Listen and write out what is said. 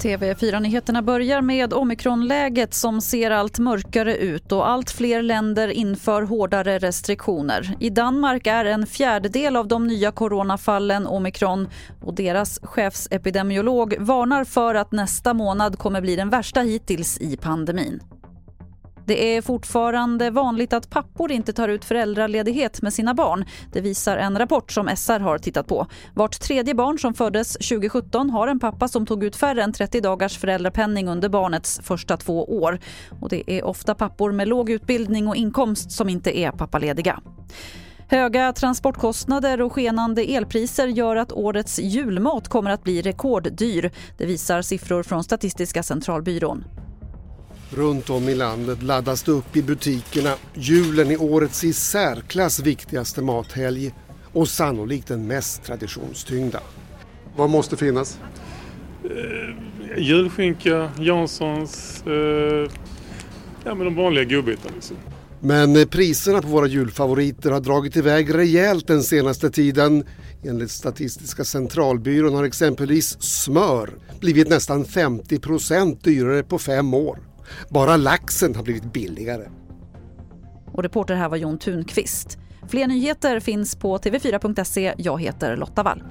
TV4-nyheterna börjar med omikronläget som ser allt mörkare ut och allt fler länder inför hårdare restriktioner. I Danmark är en fjärdedel av de nya coronafallen omikron och deras chefsepidemiolog varnar för att nästa månad kommer bli den värsta hittills i pandemin. Det är fortfarande vanligt att pappor inte tar ut föräldraledighet med sina barn. Det visar en rapport som SR har tittat på. Vart tredje barn som föddes 2017 har en pappa som tog ut färre än 30 dagars föräldrapenning under barnets första två år. Och det är ofta pappor med låg utbildning och inkomst som inte är pappalediga. Höga transportkostnader och skenande elpriser gör att årets julmat kommer att bli rekorddyr. Det visar siffror från Statistiska centralbyrån. Runt om i landet laddas det upp i butikerna. Julen är årets i särklass viktigaste mathelg och sannolikt den mest traditionstyngda. Vad måste finnas? Eh, julskinka, Janssons, eh, ja men de vanliga godbitarna liksom. Men priserna på våra julfavoriter har dragit iväg rejält den senaste tiden. Enligt Statistiska centralbyrån har exempelvis smör blivit nästan 50% dyrare på fem år. Bara laxen har blivit billigare. Och reporter här var Jon Tunqvist. Fler nyheter finns på tv4.se. Jag heter Lotta Wall.